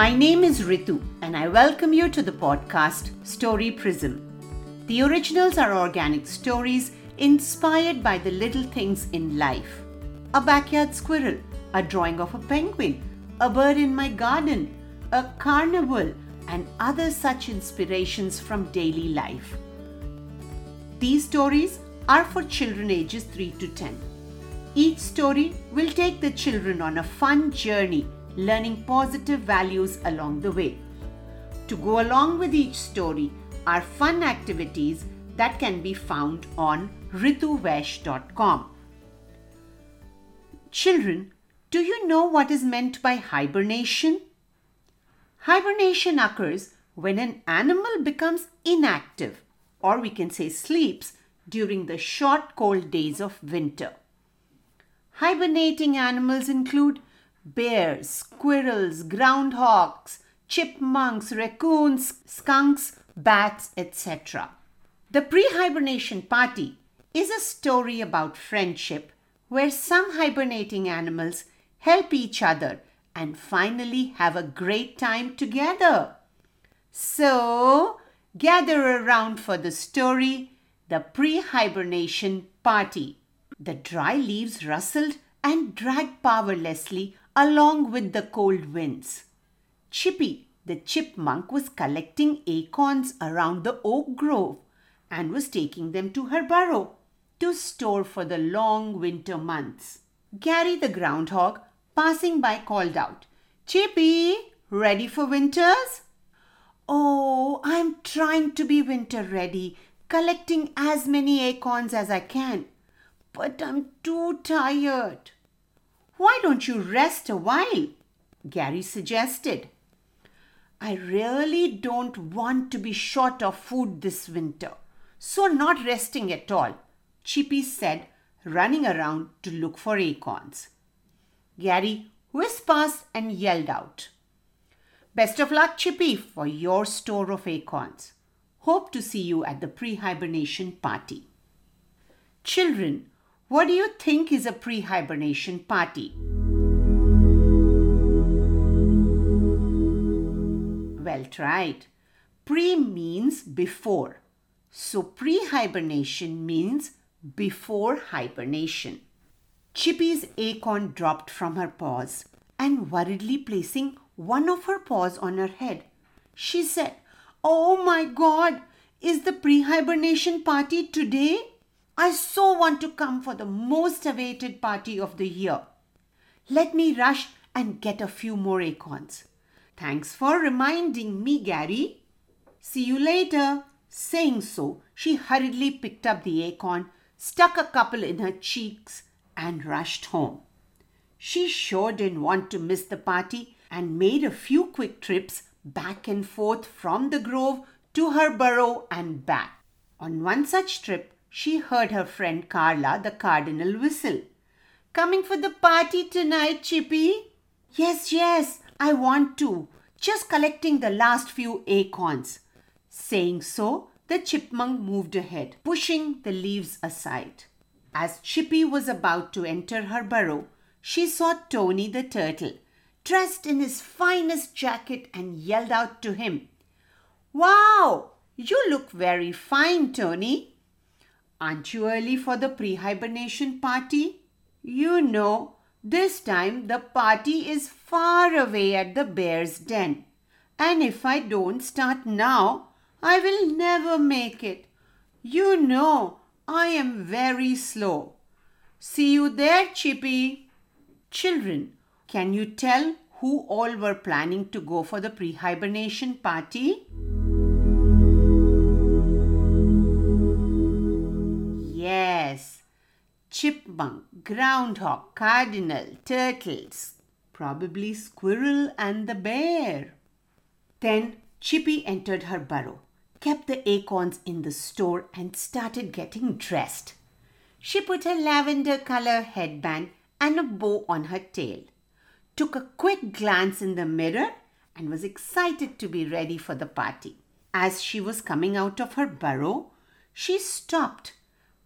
My name is Ritu, and I welcome you to the podcast Story Prism. The originals are organic stories inspired by the little things in life a backyard squirrel, a drawing of a penguin, a bird in my garden, a carnival, and other such inspirations from daily life. These stories are for children ages 3 to 10. Each story will take the children on a fun journey, learning positive values along the way. To go along with each story are fun activities that can be found on rituvaish.com. Children, do you know what is meant by hibernation? Hibernation occurs when an animal becomes inactive, or we can say sleeps, during the short cold days of winter. Hibernating animals include bears, squirrels, groundhogs, chipmunks, raccoons, skunks, bats, etc. The pre hibernation party is a story about friendship where some hibernating animals help each other and finally have a great time together. So, gather around for the story The Pre Hibernation Party. The dry leaves rustled and dragged powerlessly along with the cold winds. Chippy, the chipmunk, was collecting acorns around the oak grove and was taking them to her burrow to store for the long winter months. Gary the groundhog, passing by, called out, Chippy, ready for winters? Oh, I'm trying to be winter ready, collecting as many acorns as I can but I'm too tired. Why don't you rest a while? Gary suggested. I really don't want to be short of food this winter, so not resting at all, Chippy said, running around to look for acorns. Gary whisked past and yelled out, Best of luck, Chippy, for your store of acorns. Hope to see you at the pre hibernation party. Children, what do you think is a pre hibernation party? Well tried. Pre means before. So pre hibernation means before hibernation. Chippy's acorn dropped from her paws and worriedly placing one of her paws on her head, she said, Oh my God, is the pre hibernation party today? I so want to come for the most awaited party of the year. Let me rush and get a few more acorns. Thanks for reminding me, Gary. See you later. Saying so, she hurriedly picked up the acorn, stuck a couple in her cheeks, and rushed home. She sure didn't want to miss the party and made a few quick trips back and forth from the grove to her burrow and back. On one such trip, she heard her friend Carla the cardinal whistle. Coming for the party tonight, Chippy? Yes, yes, I want to. Just collecting the last few acorns. Saying so, the chipmunk moved ahead, pushing the leaves aside. As Chippy was about to enter her burrow, she saw Tony the turtle, dressed in his finest jacket, and yelled out to him, Wow! You look very fine, Tony. Aren't you early for the pre hibernation party? You know, this time the party is far away at the bear's den. And if I don't start now, I will never make it. You know, I am very slow. See you there, Chippy. Children, can you tell who all were planning to go for the pre hibernation party? Chipmunk, groundhog, cardinal, turtles, probably squirrel and the bear. Then Chippy entered her burrow, kept the acorns in the store, and started getting dressed. She put a lavender color headband and a bow on her tail, took a quick glance in the mirror, and was excited to be ready for the party. As she was coming out of her burrow, she stopped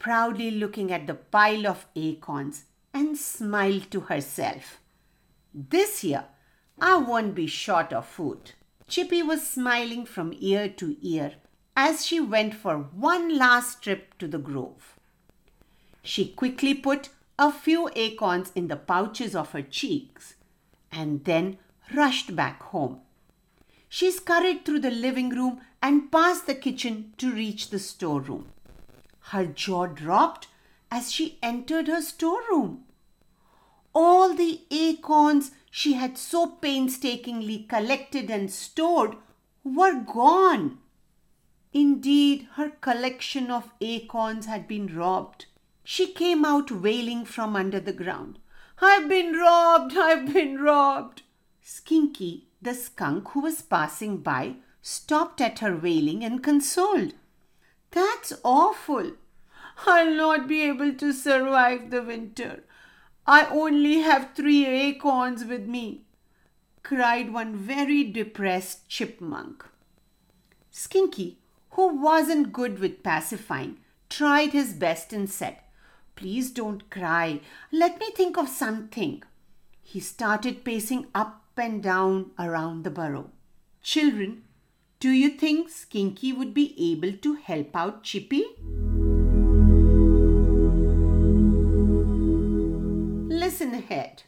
proudly looking at the pile of acorns and smiled to herself. This year, I won't be short of food. Chippy was smiling from ear to ear as she went for one last trip to the grove. She quickly put a few acorns in the pouches of her cheeks and then rushed back home. She scurried through the living room and past the kitchen to reach the storeroom. Her jaw dropped as she entered her storeroom. All the acorns she had so painstakingly collected and stored were gone. Indeed, her collection of acorns had been robbed. She came out wailing from under the ground. I've been robbed! I've been robbed! Skinky, the skunk who was passing by, stopped at her wailing and consoled. That's awful. I'll not be able to survive the winter. I only have three acorns with me, cried one very depressed chipmunk. Skinky, who wasn't good with pacifying, tried his best and said, Please don't cry. Let me think of something. He started pacing up and down around the burrow. Children, do you think Skinky would be able to help out Chippy? Ahead.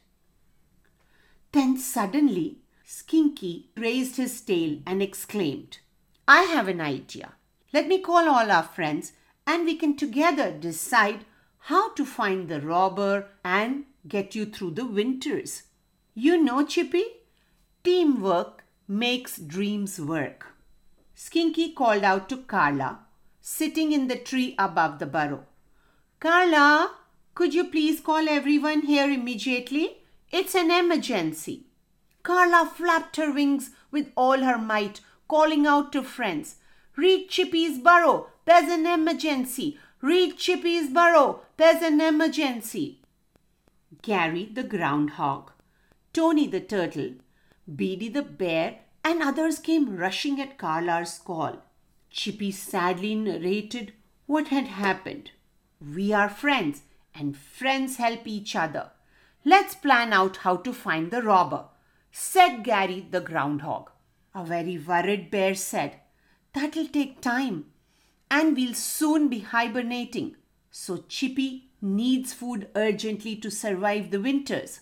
Then suddenly, Skinky raised his tail and exclaimed, I have an idea. Let me call all our friends and we can together decide how to find the robber and get you through the winters. You know, Chippy, teamwork makes dreams work. Skinky called out to Carla, sitting in the tree above the burrow. Carla, could you please call everyone here immediately? It's an emergency. Carla flapped her wings with all her might, calling out to friends. Read Chippy's burrow. There's an emergency. Read Chippy's burrow. There's an emergency. Gary the groundhog, Tony the turtle, Beady the bear, and others came rushing at Carla's call. Chippy sadly narrated what had happened. We are friends, and friends help each other. Let's plan out how to find the robber, said Gary the groundhog. A very worried bear said, That'll take time, and we'll soon be hibernating. So Chippy needs food urgently to survive the winters.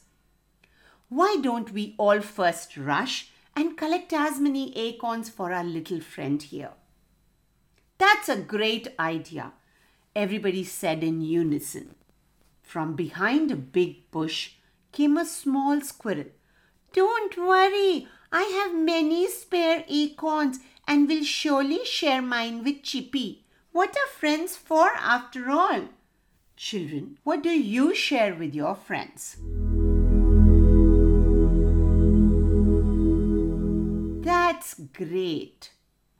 Why don't we all first rush and collect as many acorns for our little friend here? That's a great idea, everybody said in unison. From behind a big bush came a small squirrel. Don't worry, I have many spare acorns and will surely share mine with Chippy. What are friends for after all? Children, what do you share with your friends? That's great.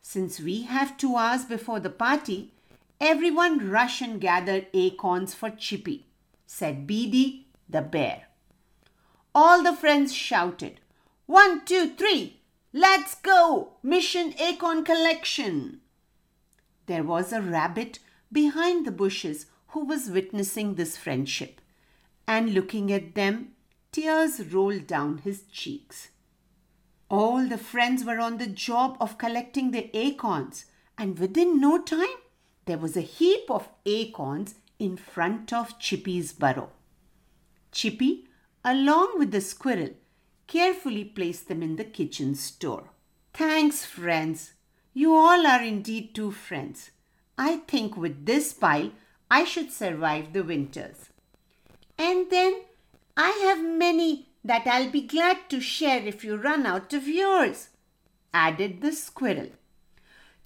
Since we have two hours before the party, everyone rush and gather acorns for Chippy, said Beady the bear. All the friends shouted, One, two, three, let's go! Mission Acorn Collection! There was a rabbit behind the bushes who was witnessing this friendship, and looking at them, tears rolled down his cheeks. All the friends were on the job of collecting the acorns, and within no time there was a heap of acorns in front of Chippy's burrow. Chippy, along with the squirrel, carefully placed them in the kitchen store. Thanks, friends. You all are indeed two friends. I think with this pile I should survive the winters. And then I have many that I'll be glad to share if you run out of yours, added the squirrel.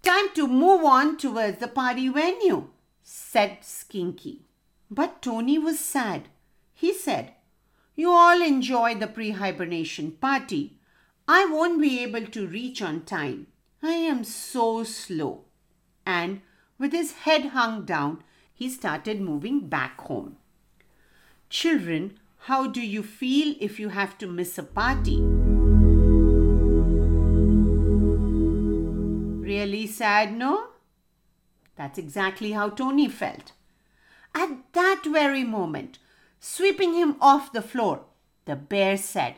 Time to move on towards the party venue, said Skinky. But Tony was sad. He said, You all enjoy the pre hibernation party. I won't be able to reach on time. I am so slow. And with his head hung down, he started moving back home. Children, how do you feel if you have to miss a party? Really sad, no? That's exactly how Tony felt. At that very moment, sweeping him off the floor, the bear said,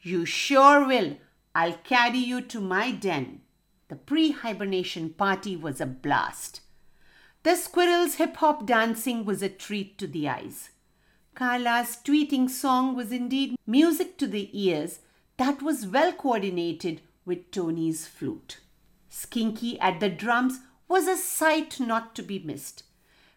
You sure will. I'll carry you to my den. The pre hibernation party was a blast. The squirrels' hip hop dancing was a treat to the eyes. Carla's tweeting song was indeed music to the ears that was well coordinated with Tony's flute. Skinky at the drums was a sight not to be missed,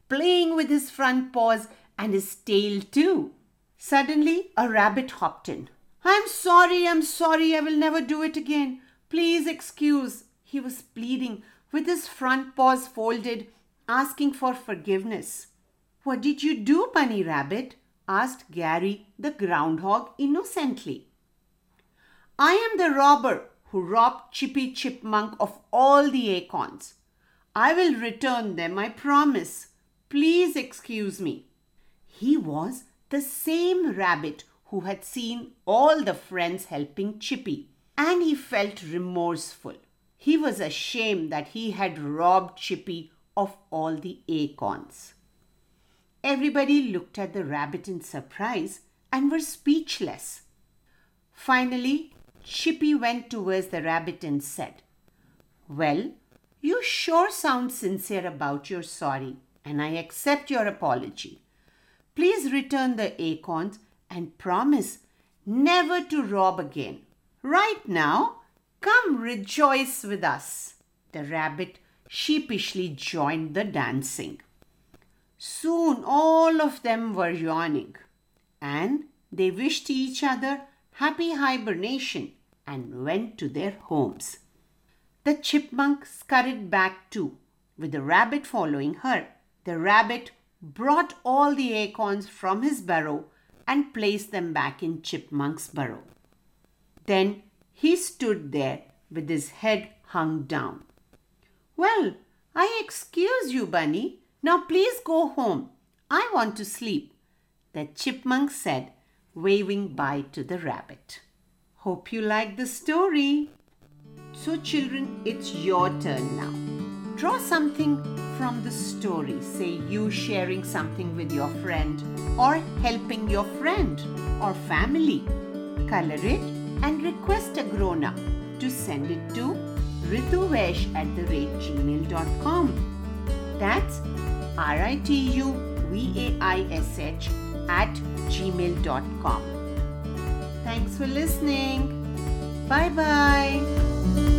playing with his front paws and his tail too. Suddenly, a rabbit hopped in. I'm sorry, I'm sorry, I will never do it again. Please excuse. He was pleading with his front paws folded, asking for forgiveness. What did you do, Bunny Rabbit? asked Gary the groundhog innocently. I am the robber who robbed Chippy Chipmunk of all the acorns. I will return them, I promise. Please excuse me. He was the same rabbit who had seen all the friends helping Chippy, and he felt remorseful. He was ashamed that he had robbed Chippy of all the acorns. Everybody looked at the rabbit in surprise and were speechless. Finally, Chippy went towards the rabbit and said, Well, you sure sound sincere about your sorry, and I accept your apology. Please return the acorns and promise never to rob again. Right now, come rejoice with us. The rabbit sheepishly joined the dancing. Soon all of them were yawning, and they wished each other happy hibernation and went to their homes. The chipmunk scurried back too, with the rabbit following her. The rabbit brought all the acorns from his burrow and placed them back in Chipmunk's burrow. Then he stood there with his head hung down. Well, I excuse you, Bunny. Now please go home. I want to sleep, the chipmunk said, waving bye to the rabbit. Hope you like the story. So, children, it's your turn now. Draw something from the story, say you sharing something with your friend or helping your friend or family. Color it and request a grown up to send it to rituvaish at the rate gmail.com. That's R I T U V A I S H at gmail.com. Thanks for listening. Bye bye bye.